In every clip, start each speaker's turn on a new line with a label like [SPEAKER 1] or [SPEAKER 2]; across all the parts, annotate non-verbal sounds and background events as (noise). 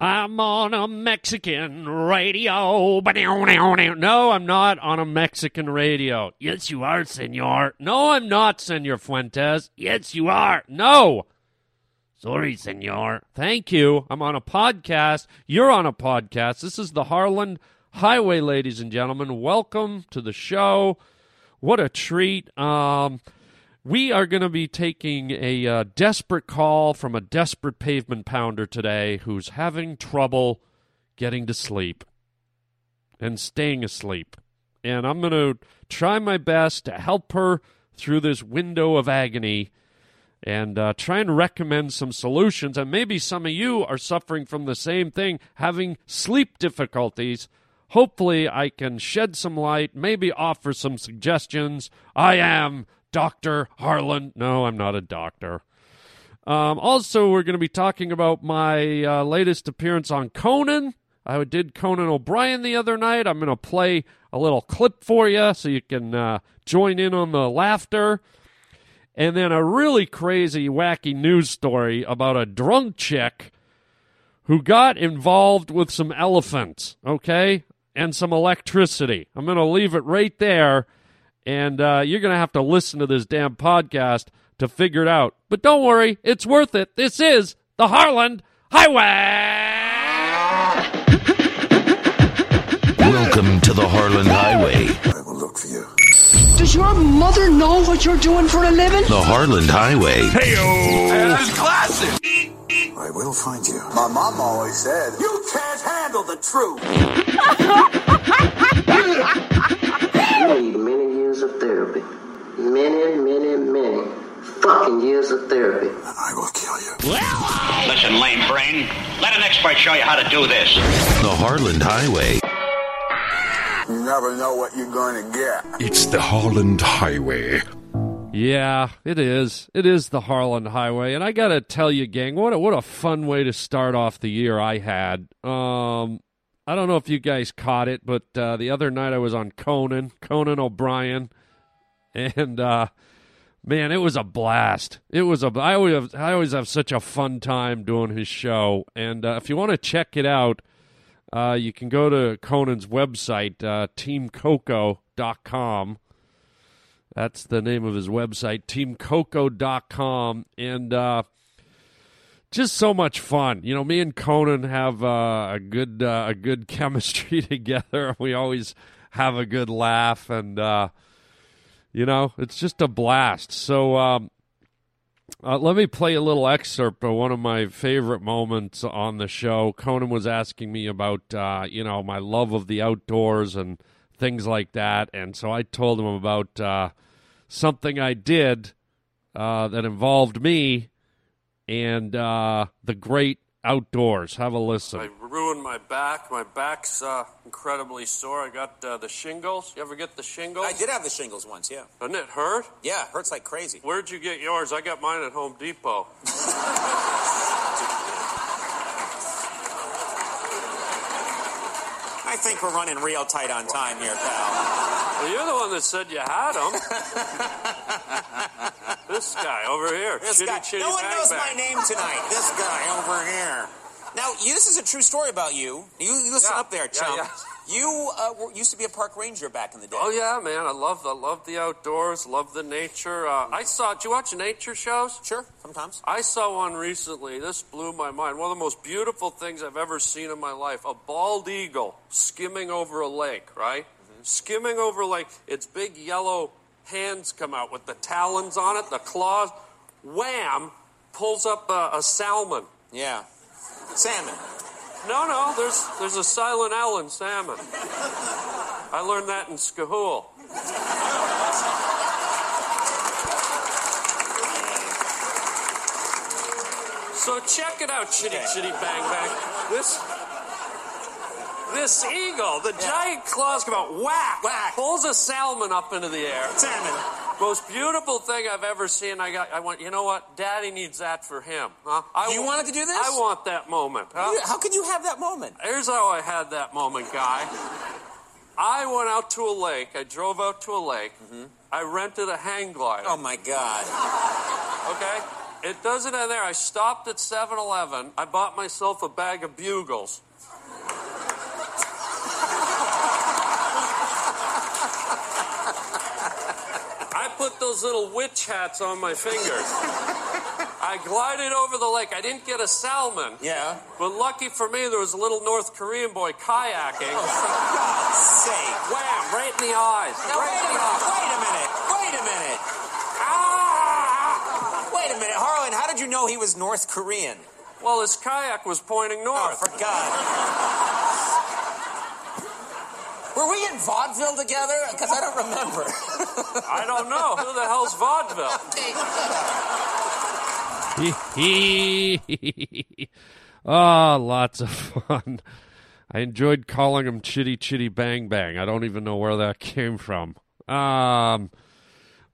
[SPEAKER 1] I'm on a Mexican radio. No, I'm not on a Mexican radio. Yes, you are, senor. No, I'm not, Senor Fuentes. Yes, you are. No. Sorry, senor. Thank you. I'm on a podcast. You're on a podcast. This is the Harland Highway, ladies and gentlemen. Welcome to the show. What a treat. Um, we are going to be taking a uh, desperate call from a desperate pavement pounder today who's having trouble getting to sleep and staying asleep. And I'm going to try my best to help her through this window of agony and uh, try and recommend some solutions. And maybe some of you are suffering from the same thing, having sleep difficulties. Hopefully, I can shed some light, maybe offer some suggestions. I am Dr. Harland. No, I'm not a doctor. Um, also, we're going to be talking about my uh, latest appearance on Conan. I did Conan O'Brien the other night. I'm going to play a little clip for you so you can uh, join in on the laughter. And then a really crazy, wacky news story about a drunk chick who got involved with some elephants, okay, and some electricity. I'm going to leave it right there and uh, you're going to have to listen to this damn podcast to figure it out. But don't worry, it's worth it. This is the Harland Highway.
[SPEAKER 2] Welcome to the Harland Highway.
[SPEAKER 3] I will look for you.
[SPEAKER 4] Does your mother know what you're doing for a living?
[SPEAKER 2] The Harland Highway.
[SPEAKER 3] Hey, That's classic. I will find you. My mom always said, "You can't handle the truth." (laughs)
[SPEAKER 5] of therapy. Many, many, many fucking years of therapy.
[SPEAKER 3] I will kill you.
[SPEAKER 6] Listen, lame brain. Let an expert show you how to do this.
[SPEAKER 2] The Harland Highway.
[SPEAKER 3] You never know what you're going to get.
[SPEAKER 7] It's the Harland Highway.
[SPEAKER 1] Yeah, it is. It is the Harland Highway, and I gotta tell you, gang, what a, what a fun way to start off the year I had. Um, I don't know if you guys caught it, but uh, the other night I was on Conan, Conan O'Brien, and uh, man, it was a blast. It was a. I always have, I always have such a fun time doing his show, and uh, if you want to check it out, uh, you can go to Conan's website, uh, teamcoco.com. That's the name of his website, teamcoco.com, and uh, just so much fun. You know, me and Conan have uh, a good uh, a good (laughs) chemistry together. We always have a good laugh, and uh, you know, it's just a blast. So. Um, uh, let me play a little excerpt of one of my favorite moments on the show. Conan was asking me about, uh, you know, my love of the outdoors and things like that, and so I told him about uh, something I did uh, that involved me and uh, the great outdoors. Have a listen. I ruined my back. My back's uh, incredibly sore. I got uh, the shingles. You ever get the shingles?
[SPEAKER 8] I did have the shingles once, yeah.
[SPEAKER 1] Doesn't it hurt?
[SPEAKER 8] Yeah, it hurts like crazy.
[SPEAKER 1] Where'd you get yours? I got mine at Home Depot. (laughs)
[SPEAKER 8] I think we're running real tight on time here, pal.
[SPEAKER 1] Well, you're the one that said you had them. (laughs) this guy over here.
[SPEAKER 8] This
[SPEAKER 1] chitty,
[SPEAKER 8] guy.
[SPEAKER 1] chitty,
[SPEAKER 8] no one knows my name tonight. This guy over here. Now, you, this is a true story about you. You, you listen
[SPEAKER 1] Yeah,
[SPEAKER 8] up there,
[SPEAKER 1] yeah,
[SPEAKER 8] chum.
[SPEAKER 1] yeah.
[SPEAKER 8] You uh, were, used to be a park ranger back in the day.
[SPEAKER 1] Oh yeah, man! I love I love the outdoors, love the nature. Uh, I saw. Did you watch nature shows?
[SPEAKER 8] Sure, sometimes.
[SPEAKER 1] I saw one recently. This blew my mind. One of the most beautiful things I've ever seen in my life. A bald eagle skimming over a lake, right? Skimming over like. Its big yellow hands come out with the talons on it, the claws. Wham! Pulls up a, a salmon.
[SPEAKER 8] Yeah. Salmon.
[SPEAKER 1] No, no, there's there's a silent L in salmon. I learned that in Skahool. So check it out, chitty chitty bang bang. This this eagle, the giant claws come out, whack,
[SPEAKER 8] Whack.
[SPEAKER 1] pulls a salmon up into the air.
[SPEAKER 8] Salmon.
[SPEAKER 1] Most beautiful thing I've ever seen. I got. I went. You know what? Daddy needs that for him. Huh? I
[SPEAKER 8] You
[SPEAKER 1] wa-
[SPEAKER 8] wanted to do this?
[SPEAKER 1] I want that moment. Huh?
[SPEAKER 8] You- How can you have that moment?
[SPEAKER 1] Here's how I had that moment, guy. (laughs) I went out to a lake. I drove out to a lake. Mm-hmm. I rented a hang glider.
[SPEAKER 8] Oh my God. (laughs)
[SPEAKER 1] Okay?
[SPEAKER 9] It doesn't end there. I stopped at 7 Eleven. I bought myself a bag of bugles. I put those little witch hats on my fingers. I glided over the lake. I didn't get a salmon.
[SPEAKER 8] Yeah.
[SPEAKER 9] But lucky for me, there was a little North Korean boy kayaking.
[SPEAKER 8] Oh, for God's sake.
[SPEAKER 9] Wham! Right in the eyes.
[SPEAKER 8] Now,
[SPEAKER 9] right
[SPEAKER 8] wait
[SPEAKER 9] in
[SPEAKER 8] a
[SPEAKER 9] the
[SPEAKER 8] minute.
[SPEAKER 9] eyes.
[SPEAKER 8] Wait a minute. Wait a minute. Ah! Wait a minute. Harland, how did you know he was North Korean?
[SPEAKER 9] Well, his kayak was pointing north.
[SPEAKER 8] Oh, for God. Were we in vaudeville together? Because I don't remember. (laughs)
[SPEAKER 9] I don't know. Who the hell's vaudeville?
[SPEAKER 1] oh, (laughs) lots of fun. I enjoyed calling him Chitty Chitty Bang Bang. I don't even know where that came from. Um,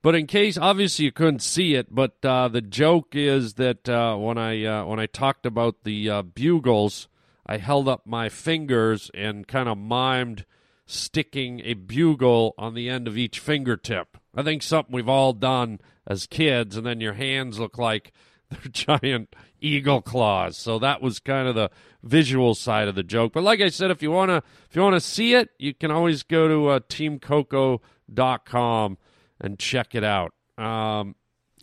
[SPEAKER 1] but in case, obviously, you couldn't see it, but uh, the joke is that uh, when I uh, when I talked about the uh, bugles, I held up my fingers and kind of mimed sticking a bugle on the end of each fingertip. I think something we've all done as kids, and then your hands look like (laughs) they're giant eagle claws. So that was kind of the visual side of the joke. But like I said, if you wanna if you wanna see it, you can always go to uh, teamcoco.com and check it out. Um,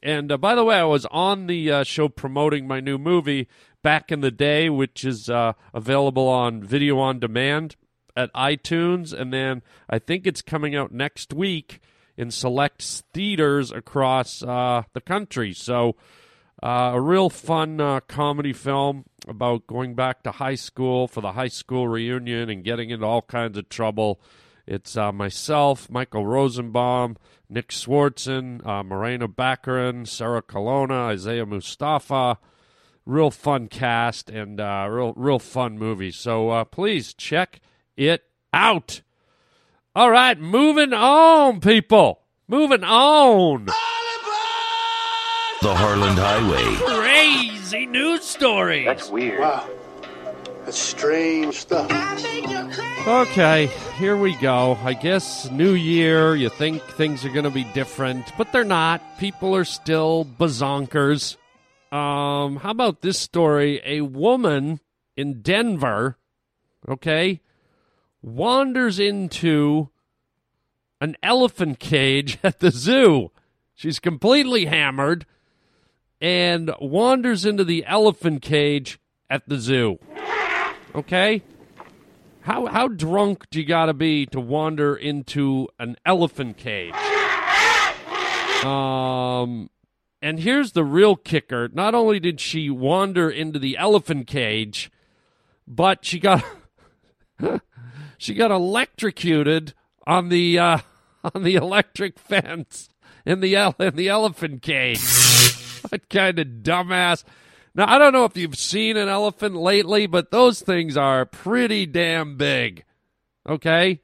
[SPEAKER 1] and uh, by the way, I was on the uh, show promoting my new movie back in the day, which is uh, available on video on demand at iTunes, and then I think it's coming out next week in select theaters across uh, the country. So, uh, a real fun uh, comedy film about going back to high school for the high school reunion and getting into all kinds of trouble. It's uh, myself, Michael Rosenbaum, Nick Swardson, uh, Morena Baccarin, Sarah Colonna, Isaiah Mustafa. Real fun cast and uh, real real fun movie. So uh, please check it out. All right, moving on, people. Moving on.
[SPEAKER 2] The Harland Highway.
[SPEAKER 9] Crazy news story. That's weird.
[SPEAKER 4] Wow. That's strange stuff.
[SPEAKER 1] Okay, here we go. I guess new year, you think things are going to be different, but they're not. People are still bazonkers. Um, how about this story? A woman in Denver, okay, wanders into an elephant cage at the zoo. She's completely hammered and wanders into the elephant cage at the zoo. Okay? How how drunk do you got to be to wander into an elephant cage? Um and here's the real kicker. Not only did she wander into the elephant cage, but she got (laughs) she got electrocuted on the uh, (laughs) on the electric fence in the ele- in the elephant cage. (laughs) what kind of dumbass? Now I don't know if you've seen an elephant lately, but those things are pretty damn big. Okay?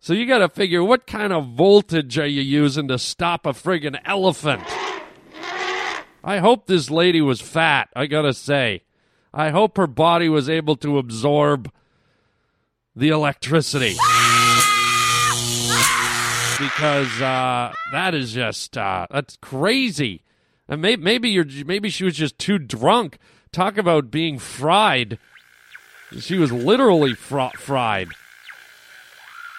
[SPEAKER 1] So you got to figure what kind of voltage are you using to stop a friggin' elephant? I hope this lady was fat, I got to say. I hope her body was able to absorb the electricity. because uh, that is just uh, that's crazy. And maybe maybe you're maybe she was just too drunk. Talk about being fried. She was literally fr- fried.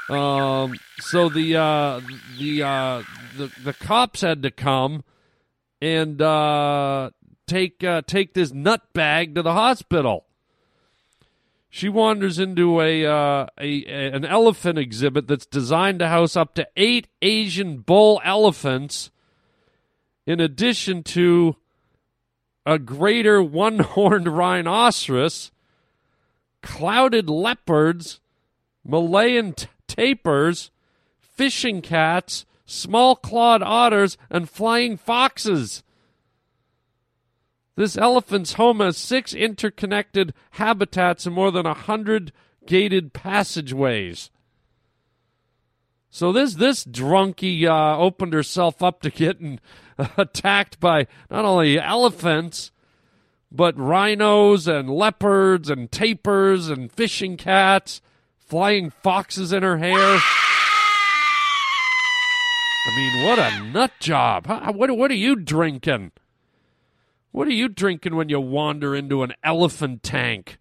[SPEAKER 1] Um. So the uh, the uh, the the cops had to come and uh, take uh, take this nut bag to the hospital. She wanders into a, uh, a, a an elephant exhibit that's designed to house up to eight Asian bull elephants, in addition to a greater one-horned (laughs) rhinoceros, clouded leopards, Malayan t- tapirs, fishing cats, small clawed otters, and flying foxes. This elephant's home has six interconnected habitats and more than a hundred gated passageways. So this this drunkie uh, opened herself up to getting (laughs) attacked by not only elephants, but rhinos and leopards and tapirs and fishing cats, flying foxes in her hair. I mean, what a nut job! What what are you drinking? What are you drinking when you wander into an elephant tank?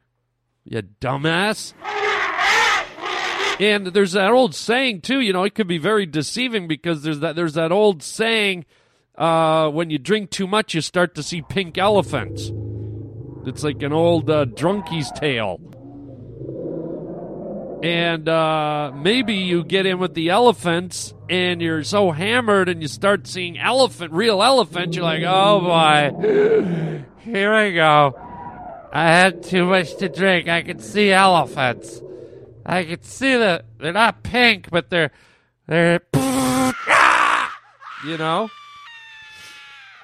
[SPEAKER 1] You dumbass. And there's that old saying too, you know, it could be very deceiving because there's that there's that old saying uh, when you drink too much you start to see pink elephants. It's like an old uh, drunkie's tale. And uh, maybe you get in with the elephants and you're so hammered and you start seeing elephant, real elephants, you're like, oh boy, here I go. I had too much to drink. I can see elephants. I can see that they're not pink, but they're they're (laughs) you know.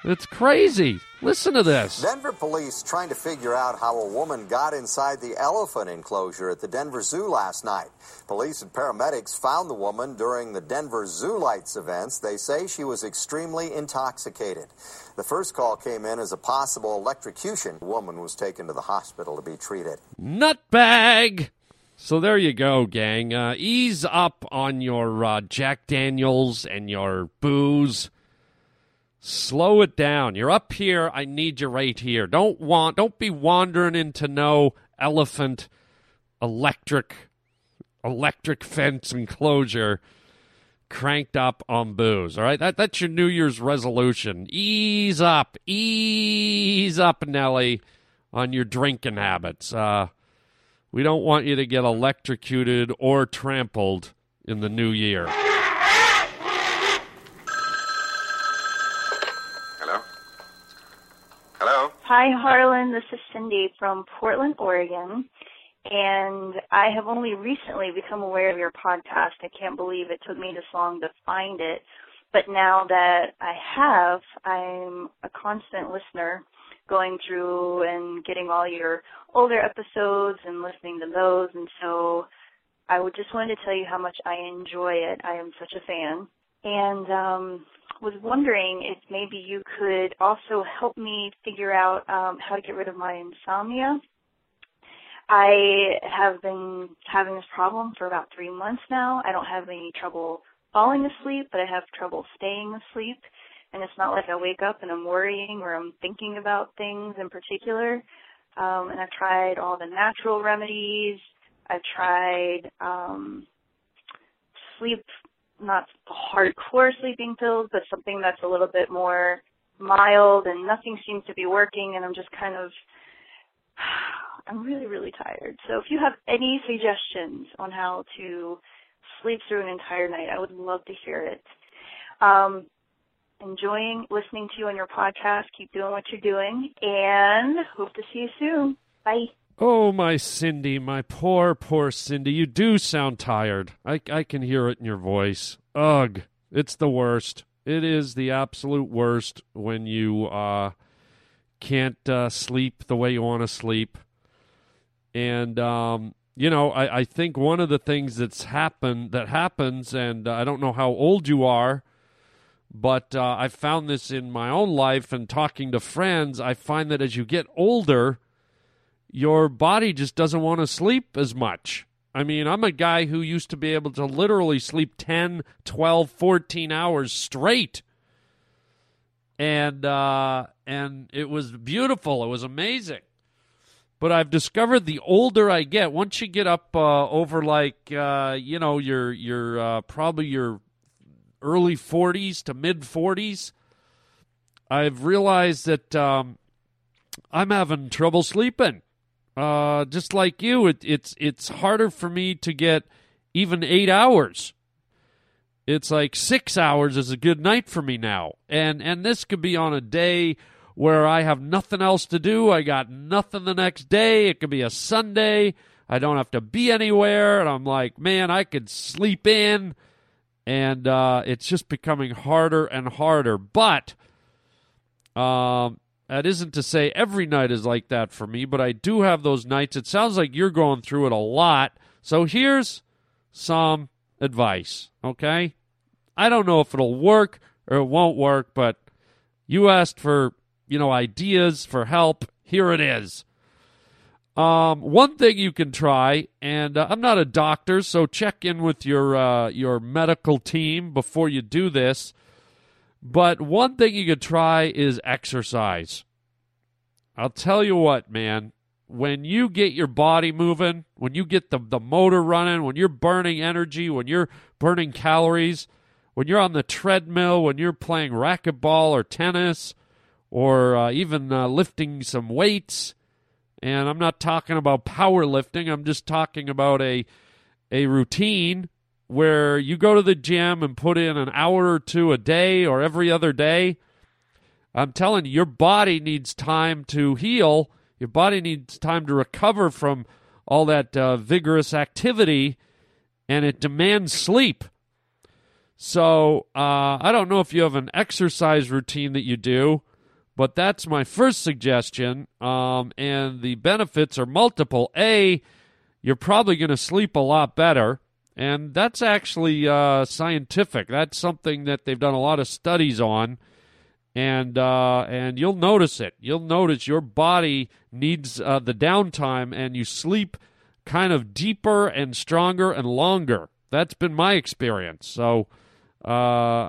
[SPEAKER 1] It's crazy. Listen to this.
[SPEAKER 10] Denver police trying to figure out how a woman got inside the elephant enclosure at the Denver Zoo last night. Police and paramedics found the woman during the Denver Zoo Lights events. They say she was extremely intoxicated. The first call came in as a possible electrocution. The woman was taken to the hospital to be treated.
[SPEAKER 1] Nutbag! So there you go, gang. Uh, ease up on your uh, Jack Daniels and your booze. Slow it down. You're up here. I need you right here. Don't want. Don't be wandering into no elephant, electric, electric fence enclosure, cranked up on booze. All right, that that's your New Year's resolution. Ease up, ease up, Nelly, on your drinking habits. Uh, we don't want you to get electrocuted or trampled in the new year.
[SPEAKER 11] Hello? Hello?
[SPEAKER 12] Hi, Harland. This is Cindy from Portland, Oregon. And I have only recently become aware of your podcast. I can't believe it took me this long to find it. But now that I have, I'm a constant listener going through and getting all your older episodes and listening to those. And so I just wanted to tell you how much I enjoy it. I am such a fan. And um, was wondering if maybe you could also help me figure out um, how to get rid of my insomnia. I have been having this problem for about three months now. I don't have any trouble falling asleep, but I have trouble staying asleep. And it's not like I wake up and I'm worrying or I'm thinking about things in particular. Um, and I've tried all the natural remedies. I've tried um, sleep, not hardcore sleeping pills, but something that's a little bit more mild, and nothing seems to be working. And I'm just kind of, (sighs) I'm really, really tired. So if you have any suggestions on how to sleep through an entire night, I would love to hear it. Um, enjoying listening to you on your podcast. Keep doing what you're doing, and hope to see you soon. Bye.
[SPEAKER 1] Oh, my Cindy, my poor, poor Cindy. You do sound tired. I, I can hear it in your voice. Ugh, it's the worst. It is the absolute worst when you uh, can't uh, sleep the way you want to sleep. And, um, you know, I, I think one of the things that's happened that happens, and uh, I don't know how old you are, but uh, I found this in my own life and talking to friends. I find that as you get older, your body just doesn't want to sleep as much. I mean, I'm a guy who used to be able to literally sleep 10, 12, 14 hours straight. And uh, and it was beautiful. It was amazing. But I've discovered the older I get, once you get up uh, over like uh, you know your your uh, probably your early 40s to mid 40s, I've realized that um, I'm having trouble sleeping. Uh, just like you, it, it's it's harder for me to get even eight hours. It's like six hours is a good night for me now, and and this could be on a day where I have nothing else to do. I got nothing the next day. It could be a Sunday. I don't have to be anywhere, and I'm like, man, I could sleep in, and uh, it's just becoming harder and harder. But um, that isn't to say every night is like that for me, but I do have those nights. It sounds like you're going through it a lot. So here's some advice, okay? I don't know if it'll work or it won't work, but you asked for, you know, ideas for help. Here it is. Um, one thing you can try, and uh, I'm not a doctor, so check in with your uh, your medical team before you do this. But one thing you could try is exercise. I'll tell you what, man. When you get your body moving, when you get the, the motor running, when you're burning energy, when you're burning calories, when you're on the treadmill, when you're playing racquetball or tennis, or uh, even uh, lifting some weights, and I'm not talking about powerlifting, I'm just talking about a a routine where you go to the gym and put in an hour or two a day or every other day, I'm telling you, your body needs time to heal. Your body needs time to recover from all that uh, vigorous activity, and it demands sleep. So uh, I don't know if you have an exercise routine that you do, but that's my first suggestion. Um, and the benefits are multiple. A, you're probably going to sleep a lot better. And that's actually uh, scientific. That's something that they've done a lot of studies on, and uh, and you'll notice it. You'll notice your body needs uh, the downtime, and you sleep kind of deeper and stronger and longer. That's been my experience. So uh,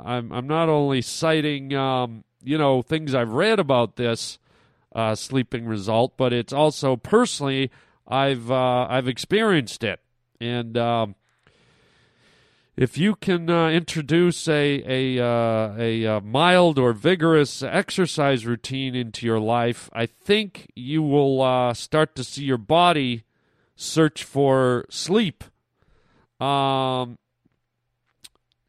[SPEAKER 1] I'm I'm not only citing um, you know things I've read about this uh, sleeping result, but it's also personally I've uh, I've experienced it, and um, if you can uh, introduce a a uh, a uh, mild or vigorous exercise routine into your life, I think you will uh, start to see your body search for sleep. Um,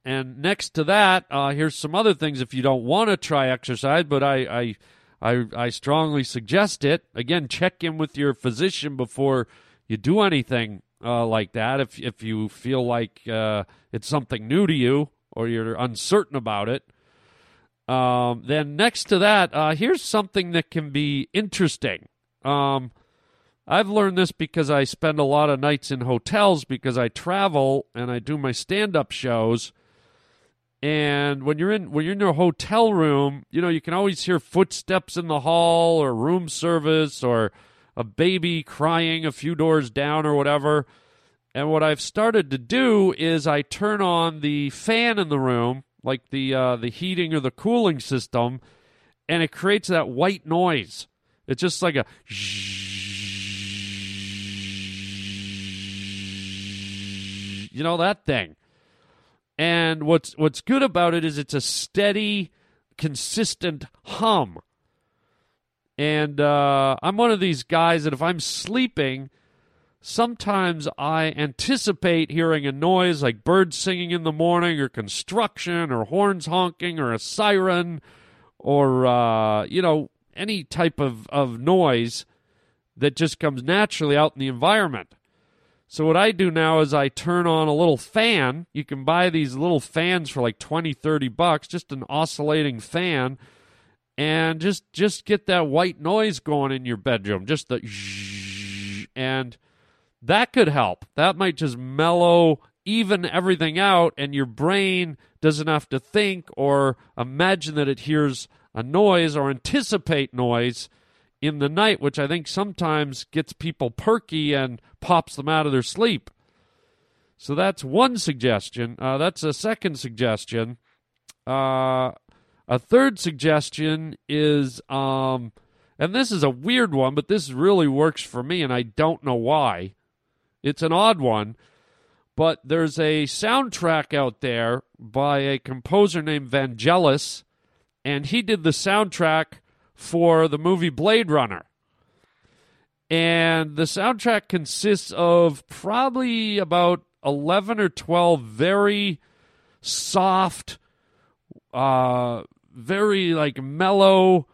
[SPEAKER 1] and next to that, uh, here's some other things. If you don't want to try exercise, but I, I I I strongly suggest it. Again, check in with your physician before you do anything uh, like that if if you feel like uh, it's something new to you or you're uncertain about it. Um, then next to that, uh, here's something that can be interesting. Um, I've learned this because I spend a lot of nights in hotels because I travel and I do my stand-up shows. And when you're in when you're in your hotel room, you know you can always hear footsteps in the hall or room service or a baby crying a few doors down or whatever. And what I've started to do is I turn on the fan in the room, like the uh, the heating or the cooling system, and it creates that white noise. It's just like a you know that thing. And what's what's good about it is it's a steady, consistent hum. And uh, I'm one of these guys that if I'm sleeping, sometimes I anticipate hearing a noise like birds singing in the morning, or construction, or horns honking, or a siren, or, uh, you know, any type of, of noise that just comes naturally out in the environment. So what I do now is I turn on a little fan. You can buy these little fans for like 20, 30 bucks, just an oscillating fan and just just get that white noise going in your bedroom just the and that could help. That might just mellow even everything out and your brain doesn't have to think or imagine that it hears a noise or anticipate noise in the night which i think sometimes gets people perky and pops them out of their sleep. So that's one suggestion. Uh, that's a second suggestion. Uh, a third suggestion is, um, and this is a weird one, but this really works for me, and I don't know why. It's an odd one, but there's a soundtrack out there by a composer named Vangelis, and he did the soundtrack for the movie Blade Runner. And the soundtrack consists of probably about 11 or 12 very soft, uh, very like mellow,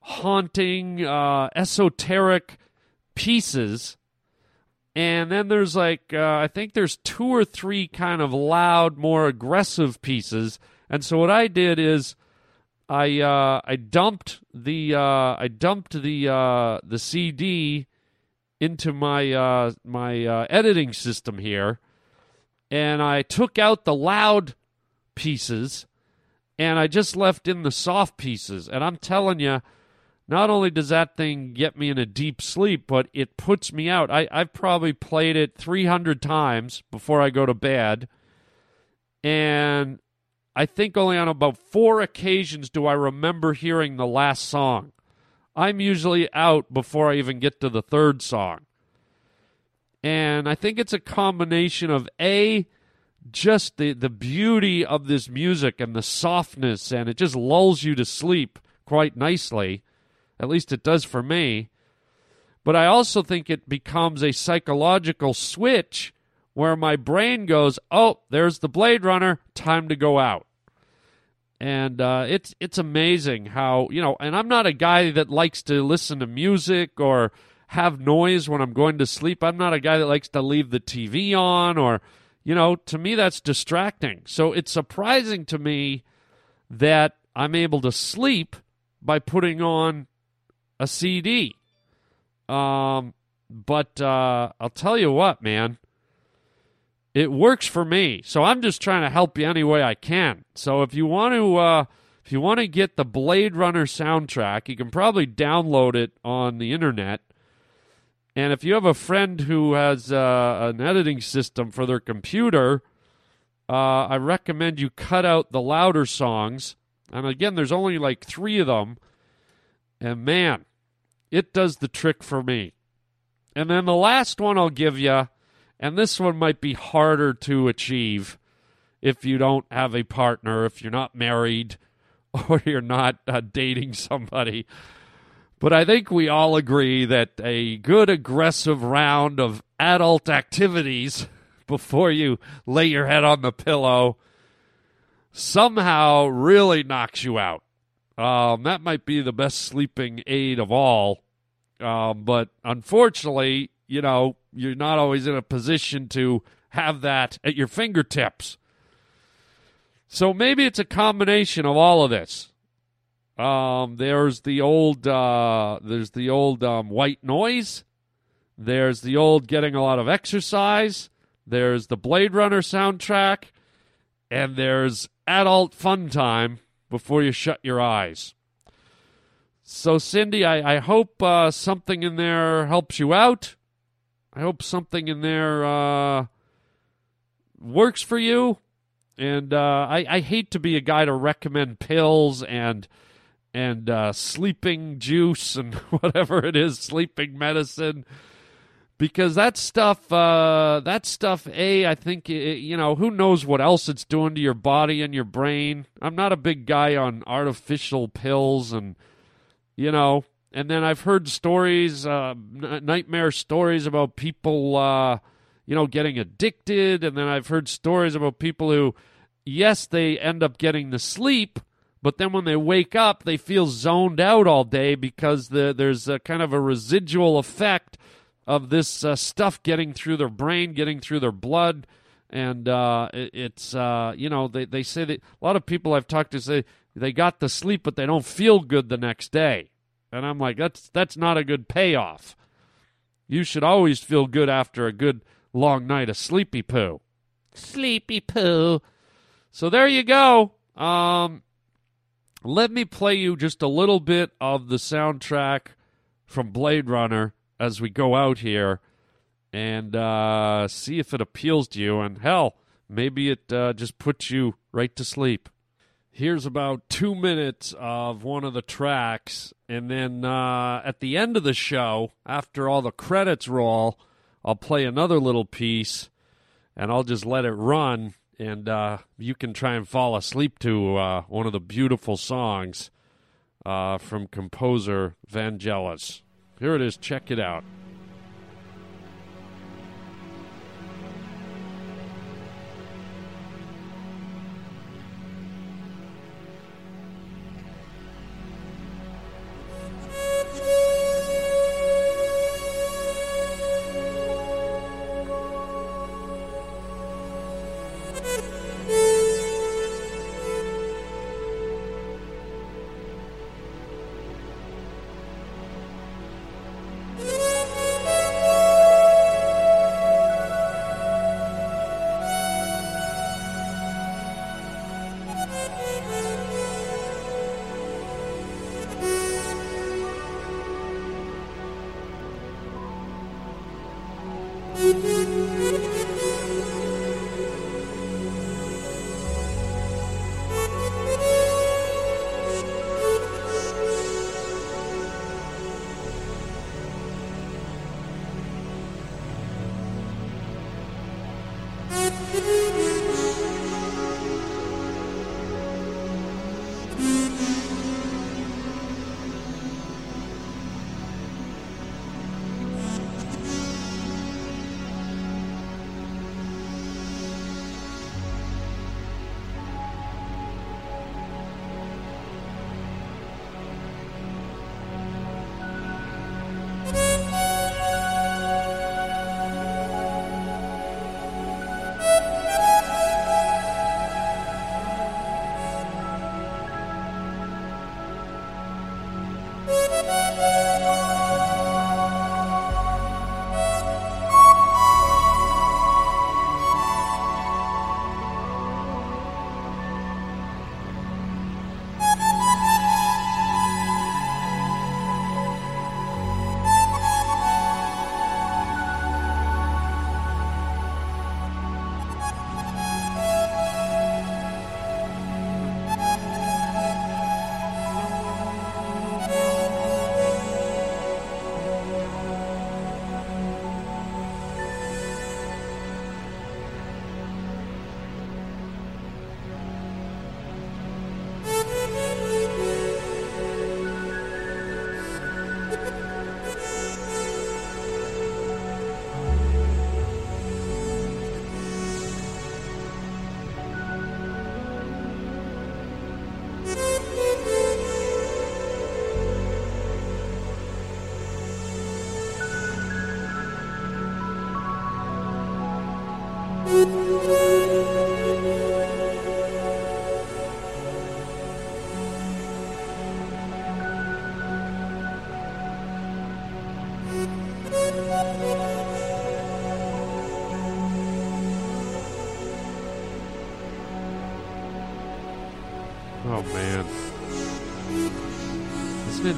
[SPEAKER 1] haunting, uh, esoteric pieces. And then there's like, uh, I think there's two or three kind of loud, more aggressive pieces. And so what I did is I uh, I dumped the uh, I dumped the uh, the CD into my uh, my uh, editing system here, and I took out the loud pieces and I just left in the soft pieces. And I'm telling you, not only does that thing get me in a deep sleep, but it puts me out. I, I've probably played it 300 times before I go to bed. And I think only on about four occasions do I remember hearing the last song. I'm usually out before I even get to the third song. And I think it's a combination of A, just the, the beauty of this music and the softness, and it just lulls you to sleep quite nicely. At least it does for me. But I also think it becomes a psychological switch where my brain goes, "Oh, there's the Blade Runner. Time to go out." And uh, it's it's amazing how you know. And I'm not a guy that likes to listen to music or have noise when I'm going to sleep. I'm not a guy that likes to leave the TV on or, you know, to me that's distracting. So it's surprising to me that I'm able to sleep by putting on a CD. Um, but uh, I'll tell you what, man, it works for me. So I'm just trying to help you any way I can. So if you want to, uh, if you want to get the Blade Runner soundtrack, you can probably download it on the internet. And if you have a friend who has uh, an editing system for their computer, uh, I recommend you cut out the louder songs. And again, there's only like three of them. And man, it does the trick for me. And then the last one I'll give you, and this one might be harder to achieve if you don't have a partner, if you're not married, (laughs) or you're not uh, dating somebody. But I think we all agree that a good aggressive round of adult activities (laughs) before you lay your head on the pillow somehow really knocks you out. Um, that might be the best sleeping aid of all. Um, but unfortunately, you know, you're not always in a position to have that at your fingertips. So maybe it's a combination of all of this. Um, there's the old uh, there's the old um, white noise. There's the old getting a lot of exercise. There's the Blade Runner soundtrack, and there's adult fun time before you shut your eyes. So, Cindy, I, I hope uh, something in there helps you out. I hope something in there uh, works for you. And uh, I, I hate to be a guy to recommend pills and and uh, sleeping juice and (laughs) whatever it is, sleeping medicine, because that stuff, uh, that stuff, a, I think, it, you know, who knows what else it's doing to your body and your brain. I'm not a big guy on artificial pills and, you know, and then I've heard stories, uh, n- nightmare stories about people, uh, you know, getting addicted, and then I've heard stories about people who, yes, they end up getting the sleep but then when they wake up, they feel zoned out all day because the, there's a kind of a residual effect of this uh, stuff getting through their brain, getting through their blood. And uh, it, it's, uh, you know, they, they say that a lot of people I've talked to say they got the sleep, but they don't feel good the next day. And I'm like, that's, that's not a good payoff. You should always feel good after a good long night of sleepy poo. Sleepy poo. So there you go. Um, let me play you just a little bit of the soundtrack from Blade Runner as we go out here and uh, see if it appeals to you. And hell, maybe it uh, just puts you right to sleep. Here's about two minutes of one of the tracks. And then uh, at the end of the show, after all the credits roll, I'll play another little piece and I'll just let it run and uh, you can try and fall asleep to uh, one of the beautiful songs uh, from composer Vangelis. Here it is. Check it out.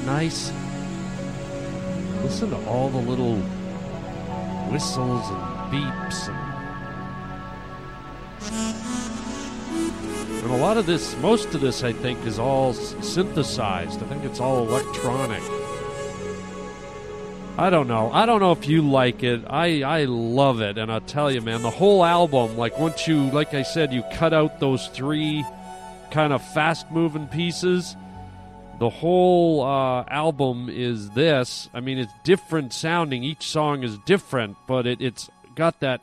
[SPEAKER 1] Nice? Listen to all the little whistles and beeps and and a lot of this most of this I think is all synthesized. I think it's all electronic. I don't know. I don't know if you like it. I I love it and I'll tell you man, the whole album like once you like I said you cut out those 3 kind of fast moving pieces. The whole uh, album is this. I mean, it's different sounding. Each song is different, but it, it's got that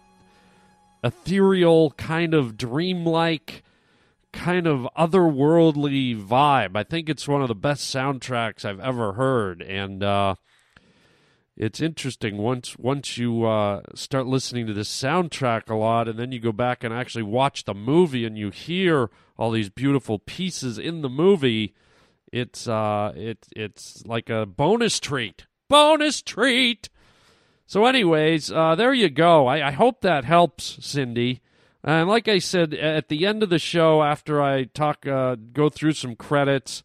[SPEAKER 1] ethereal, kind of dreamlike, kind of otherworldly vibe. I think it's one of the best soundtracks I've ever heard, and uh, it's interesting once once you uh, start listening to this soundtrack a lot, and then you go back and actually watch the movie, and you hear all these beautiful pieces in the movie. It's uh, it it's like a bonus treat, bonus treat. So, anyways, uh, there you go. I, I hope that helps, Cindy. And like I said, at the end of the show, after I talk, uh, go through some credits,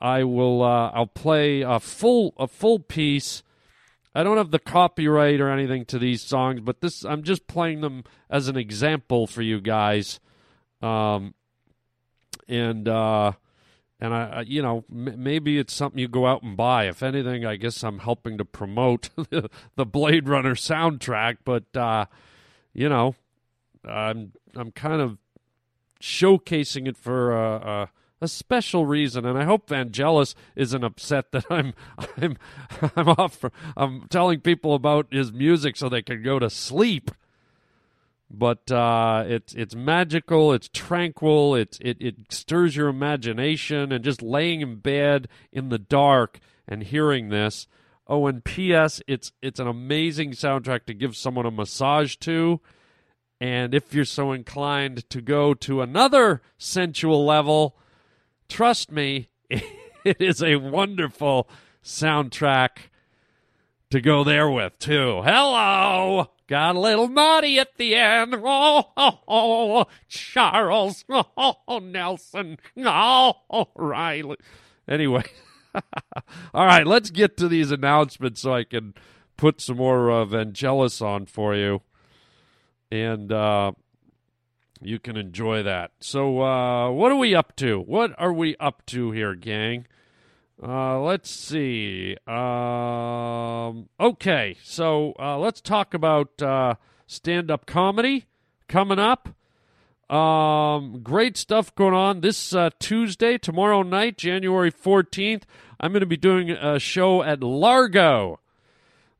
[SPEAKER 1] I will uh, I'll play a full a full piece. I don't have the copyright or anything to these songs, but this I'm just playing them as an example for you guys. Um, and uh, and I, I you know m- maybe it's something you go out and buy. If anything, I guess I'm helping to promote (laughs) the, the Blade Runner soundtrack. But uh, you know, I'm I'm kind of showcasing it for a, a, a special reason, and I hope Vangelis isn't upset that I'm (laughs) I'm I'm off. For, I'm telling people about his music so they can go to sleep. But uh, it's it's magical, it's tranquil, it's it, it stirs your imagination, and just laying in bed in the dark and hearing this. Oh, and P.S. It's it's an amazing soundtrack to give someone a massage to. And if you're so inclined to go to another sensual level, trust me, (laughs) it is a wonderful soundtrack to go there with, too. Hello! Got a little naughty at the end. Oh, oh, oh Charles. Oh, oh Nelson. Oh, Riley. Anyway. (laughs) All right, let's get to these announcements so I can put some more uh, Vangelis on for you. And uh, you can enjoy that. So, uh, what are we up to? What are we up to here, gang? Uh, let's see. Um, okay, so uh, let's talk about uh, stand up comedy coming up. Um, great stuff going on this uh, Tuesday, tomorrow night, January 14th. I'm going to be doing a show at Largo.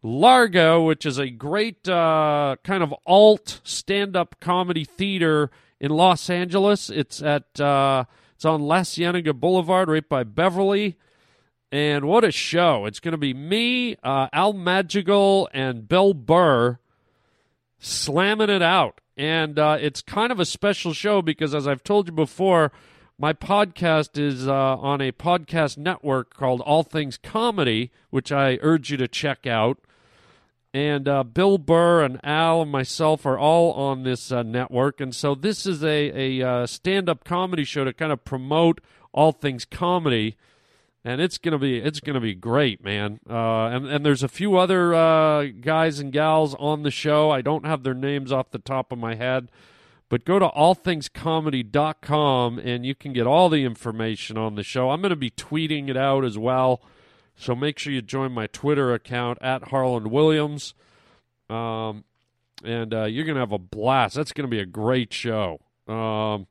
[SPEAKER 1] Largo, which is a great uh, kind of alt stand-up comedy theater in Los Angeles. It's at uh, it's on La Cienega Boulevard, right by Beverly. And what a show! It's going to be me, uh, Al Madrigal, and Bill Burr slamming it out. And uh, it's kind of a special show because, as I've told you before, my podcast is uh, on a podcast network called All Things Comedy, which I urge you to check out. And uh, Bill Burr and Al and myself are all on this uh, network. And so this is a, a uh, stand up comedy show to kind of promote all things comedy. And it's gonna be it's gonna be great, man. Uh, and and there's a few other uh, guys and gals on the show. I don't have their names off the top of my head, but go to allthingscomedy.com and you can get all the information on the show. I'm to be tweeting it out as well. So make sure you join my Twitter account at Harland Williams. Um, and uh, you're to have a blast. That's to be a great show. Um,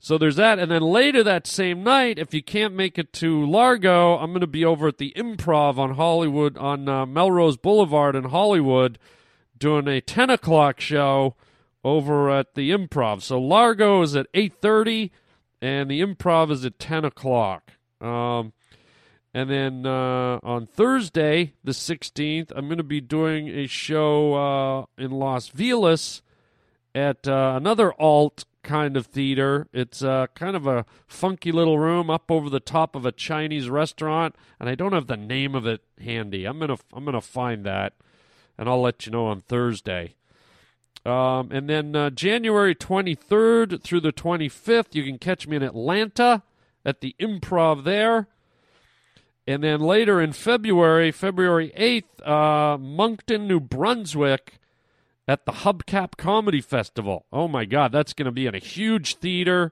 [SPEAKER 1] so there's that. And then later that same night, if you can't make it to Largo, I'm going to be over at the Improv on Hollywood, on uh, Melrose Boulevard in Hollywood, doing a 10 o'clock show over at the Improv. So Largo is at 8.30, and the Improv is at 10 o'clock. Um, and then uh, on Thursday, the 16th, I'm going to be doing a show uh, in Las Vegas at uh, another alt kind of theater. It's uh, kind of a funky little room up over the top of a Chinese restaurant, and I don't have the name of it handy. I'm gonna I'm gonna find that, and I'll let you know on Thursday. Um, and then uh, January 23rd through the 25th, you can catch me in Atlanta at the Improv there. And then later in February, February 8th, uh, Moncton, New Brunswick, at the Hubcap Comedy Festival. Oh my God, that's going to be in a huge theater.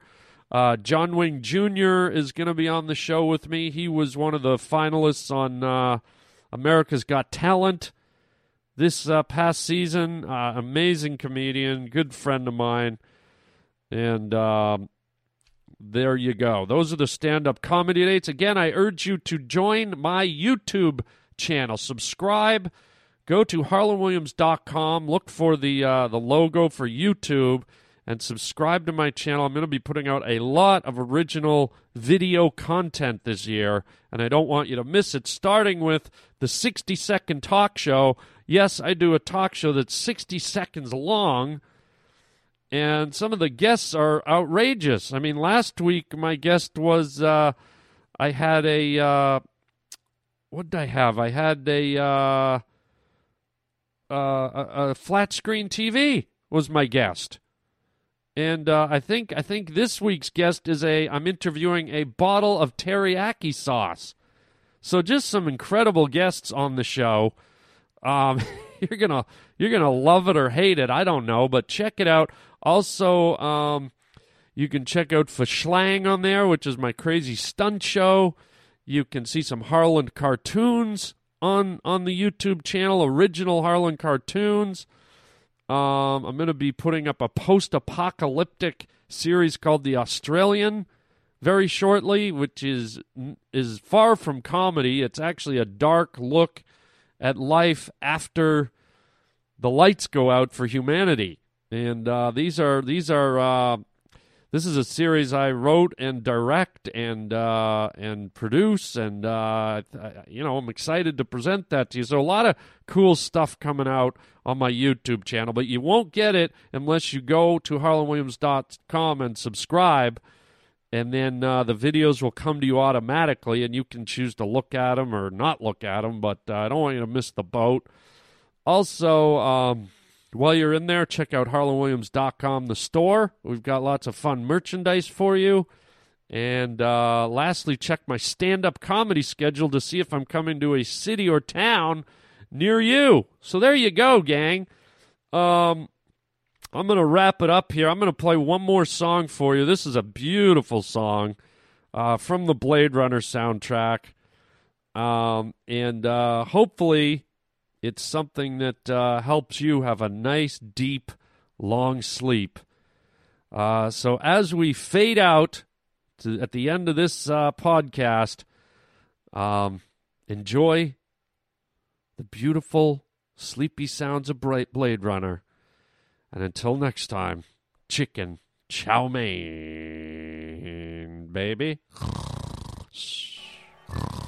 [SPEAKER 1] Uh, John Wing Jr. is going to be on the show with me. He was one of the finalists on uh, America's Got Talent this uh, past season. Uh, amazing comedian, good friend of mine. And um, there you go. Those are the stand up comedy dates. Again, I urge you to join my YouTube channel. Subscribe. Go to harlandwilliams.com, look for the uh, the logo for YouTube, and subscribe to my channel. I'm going to be putting out a lot of original video content this year, and I don't want you to miss it. Starting with the 60 second talk show. Yes, I do a talk show that's 60 seconds long and some of the guests are outrageous. I mean, last week my guest was uh, I had a uh, what did I have? I had a, uh, uh a, flat screen TV was my guest, and uh, I think I think this week's guest is a I'm interviewing a bottle of teriyaki sauce. So just some incredible guests on the show. Um, (laughs) you're gonna you're gonna love it or hate it. I don't know, but check it out. Also, um, you can check out Verschlang on there, which is my crazy stunt show. You can see some Harland cartoons on on the YouTube channel, original Harland cartoons. Um, I'm going to be putting up a post-apocalyptic series called The Australian very shortly, which is is far from comedy. It's actually a dark look at life after the lights go out for humanity. And uh, these are these are uh, this is a series I wrote and direct and uh, and produce, and uh, you know I'm excited to present that to you. So a lot of cool stuff coming out on my YouTube channel, but you won't get it unless you go to harlandwilliams.com and subscribe, and then uh, the videos will come to you automatically, and you can choose to look at them or not look at them. But uh, I don't want you to miss the boat. Also. Um, while you're in there, check out harlandwilliams.com, the store. We've got lots of fun merchandise for you. And uh, lastly, check my stand up comedy schedule to see if I'm coming to a city or town near you. So there you go, gang. Um, I'm going to wrap it up here. I'm going to play one more song for you. This is a beautiful song uh, from the Blade Runner soundtrack. Um, and uh, hopefully it's something that uh, helps you have a nice, deep, long sleep. Uh, so as we fade out to, at the end of this uh, podcast, um, enjoy the beautiful, sleepy sounds of Blade Runner. And until next time, chicken chow mein, baby. (laughs)